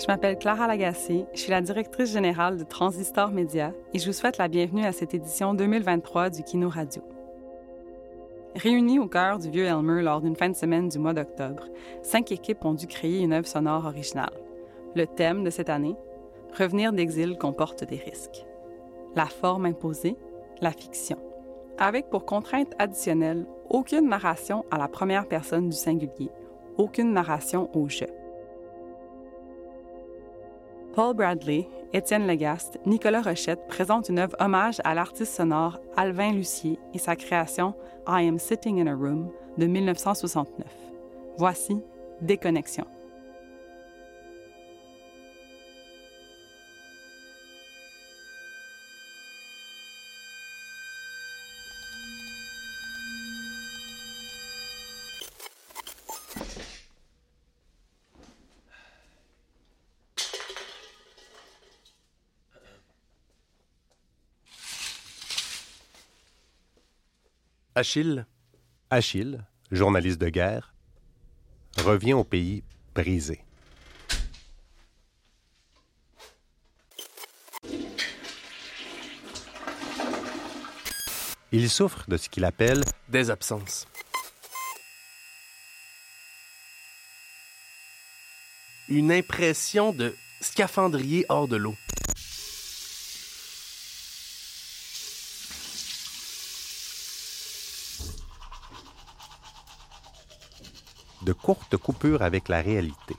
Je m'appelle Clara Lagacé, je suis la directrice générale de Transistor Média et je vous souhaite la bienvenue à cette édition 2023 du Kino Radio. Réunies au cœur du vieux Elmer lors d'une fin de semaine du mois d'octobre, cinq équipes ont dû créer une œuvre sonore originale. Le thème de cette année, Revenir d'exil comporte des risques. La forme imposée, la fiction. Avec pour contrainte additionnelle aucune narration à la première personne du singulier, aucune narration au jeu. Paul Bradley, Étienne Legaste, Nicolas Rochette présentent une œuvre hommage à l'artiste sonore Alvin Lucier et sa création I Am Sitting in a Room de 1969. Voici Déconnexion. Achille, Achille, journaliste de guerre, revient au pays brisé. Il souffre de ce qu'il appelle des absences. Une impression de scaphandrier hors de l'eau. De courtes coupures avec la réalité.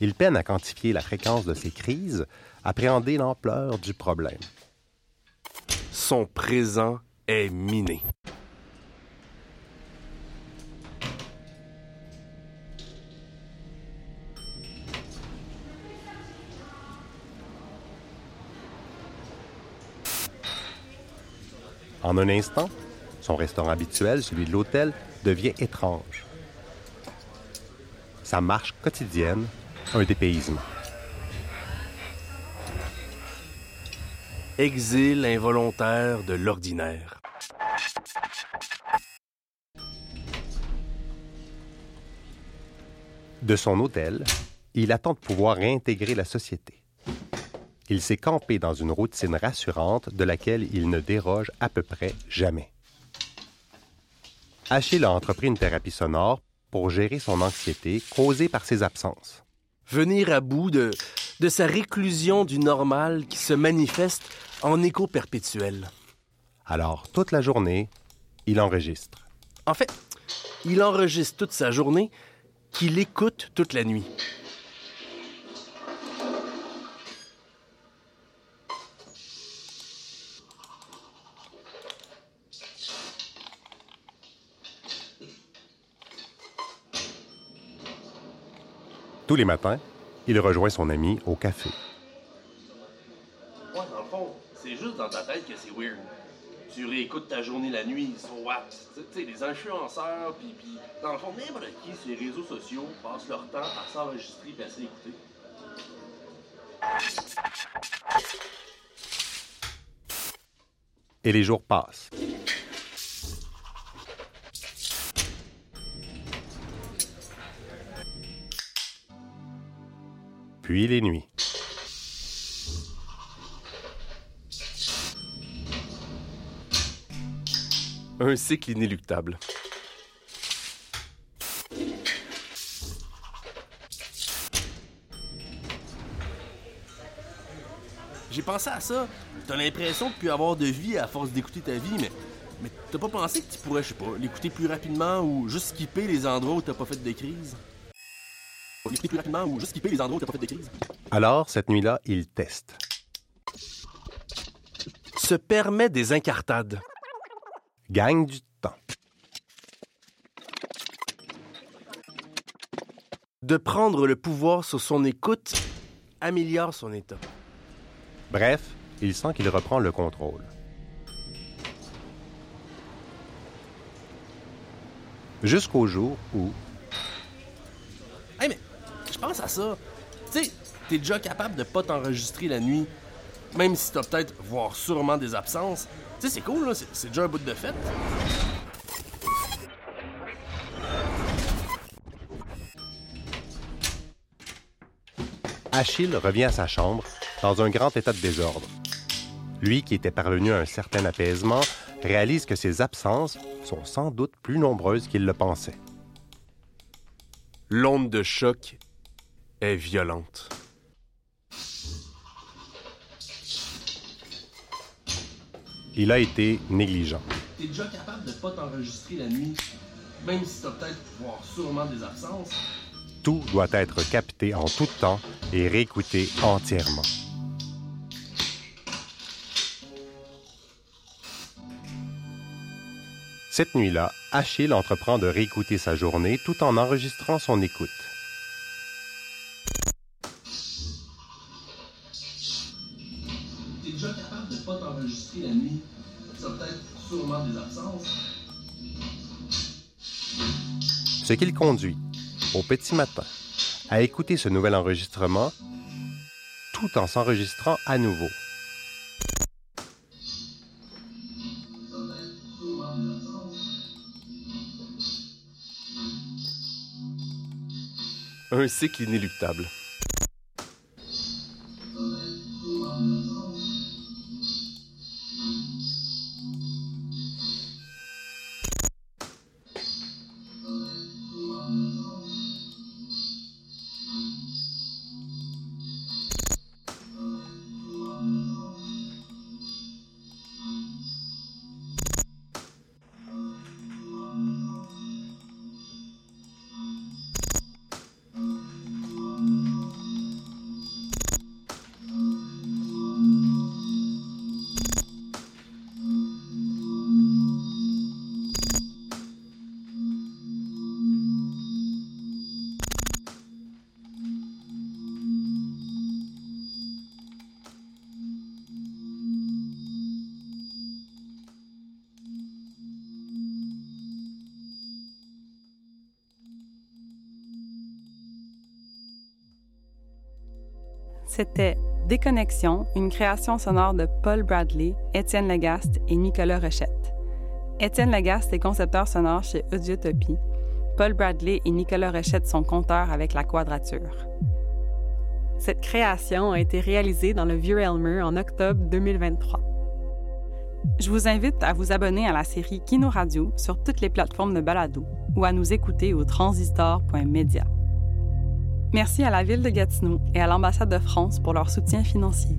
Il peine à quantifier la fréquence de ses crises, appréhender l'ampleur du problème. Son présent est miné. En un instant, son restaurant habituel, celui de l'hôtel, devient étrange. Sa marche quotidienne, un dépaysement. Exil involontaire de l'ordinaire. De son hôtel, il attend de pouvoir réintégrer la société. Il s'est campé dans une routine rassurante de laquelle il ne déroge à peu près jamais. Achille a entrepris une thérapie sonore pour gérer son anxiété causée par ses absences. Venir à bout de, de sa réclusion du normal qui se manifeste en écho perpétuel. Alors, toute la journée, il enregistre. En fait, il enregistre toute sa journée qu'il écoute toute la nuit. Tous les matins, il rejoint son ami au café. Ouais, dans le fond, c'est juste dans ta tête que c'est weird. Tu réécoutes ta journée la nuit, so what? Tu sais, les influenceurs, puis, puis dans le fond, n'importe qui sur les réseaux sociaux passent leur temps à s'enregistrer et à s'écouter. Et les jours passent. Puis les nuits. Un cycle inéluctable. J'ai pensé à ça. T'as l'impression de plus avoir de vie à force d'écouter ta vie, mais, mais t'as pas pensé que tu pourrais, je sais pas, l'écouter plus rapidement ou juste skipper les endroits où t'as pas fait de crise? Plus rapidement ou juste skipper les endroits où pas fait de crise. Alors, cette nuit-là, il teste. Se permet des incartades. Gagne du temps. De prendre le pouvoir sur son écoute améliore son état. Bref, il sent qu'il reprend le contrôle. Jusqu'au jour où, à ça. Tu sais, t'es déjà capable de pas t'enregistrer la nuit, même si t'as peut-être, voire sûrement des absences. Tu sais, c'est cool, là, c'est déjà un bout de fête. Achille revient à sa chambre dans un grand état de désordre. Lui, qui était parvenu à un certain apaisement, réalise que ses absences sont sans doute plus nombreuses qu'il le pensait. L'onde de choc est violente. Il a été négligent. T'es déjà capable de pas t'enregistrer la nuit, même si t'as peut-être voir sûrement des absences? Tout doit être capté en tout temps et réécouté entièrement. Cette nuit-là, Achille entreprend de réécouter sa journée tout en enregistrant son écoute. Ce qui le conduit, au petit matin, à écouter ce nouvel enregistrement tout en s'enregistrant à nouveau. Un cycle inéluctable. C'était Déconnexion, une création sonore de Paul Bradley, Étienne Legaste et Nicolas Rochette. Étienne Legaste est concepteur sonore chez Audiotopie. Paul Bradley et Nicolas Rochette sont conteurs avec la quadrature. Cette création a été réalisée dans le Vieux Elmer en octobre 2023. Je vous invite à vous abonner à la série Kino Radio sur toutes les plateformes de balado ou à nous écouter au transistor.media. Merci à la Ville de Gatineau et à l'Ambassade de France pour leur soutien financier.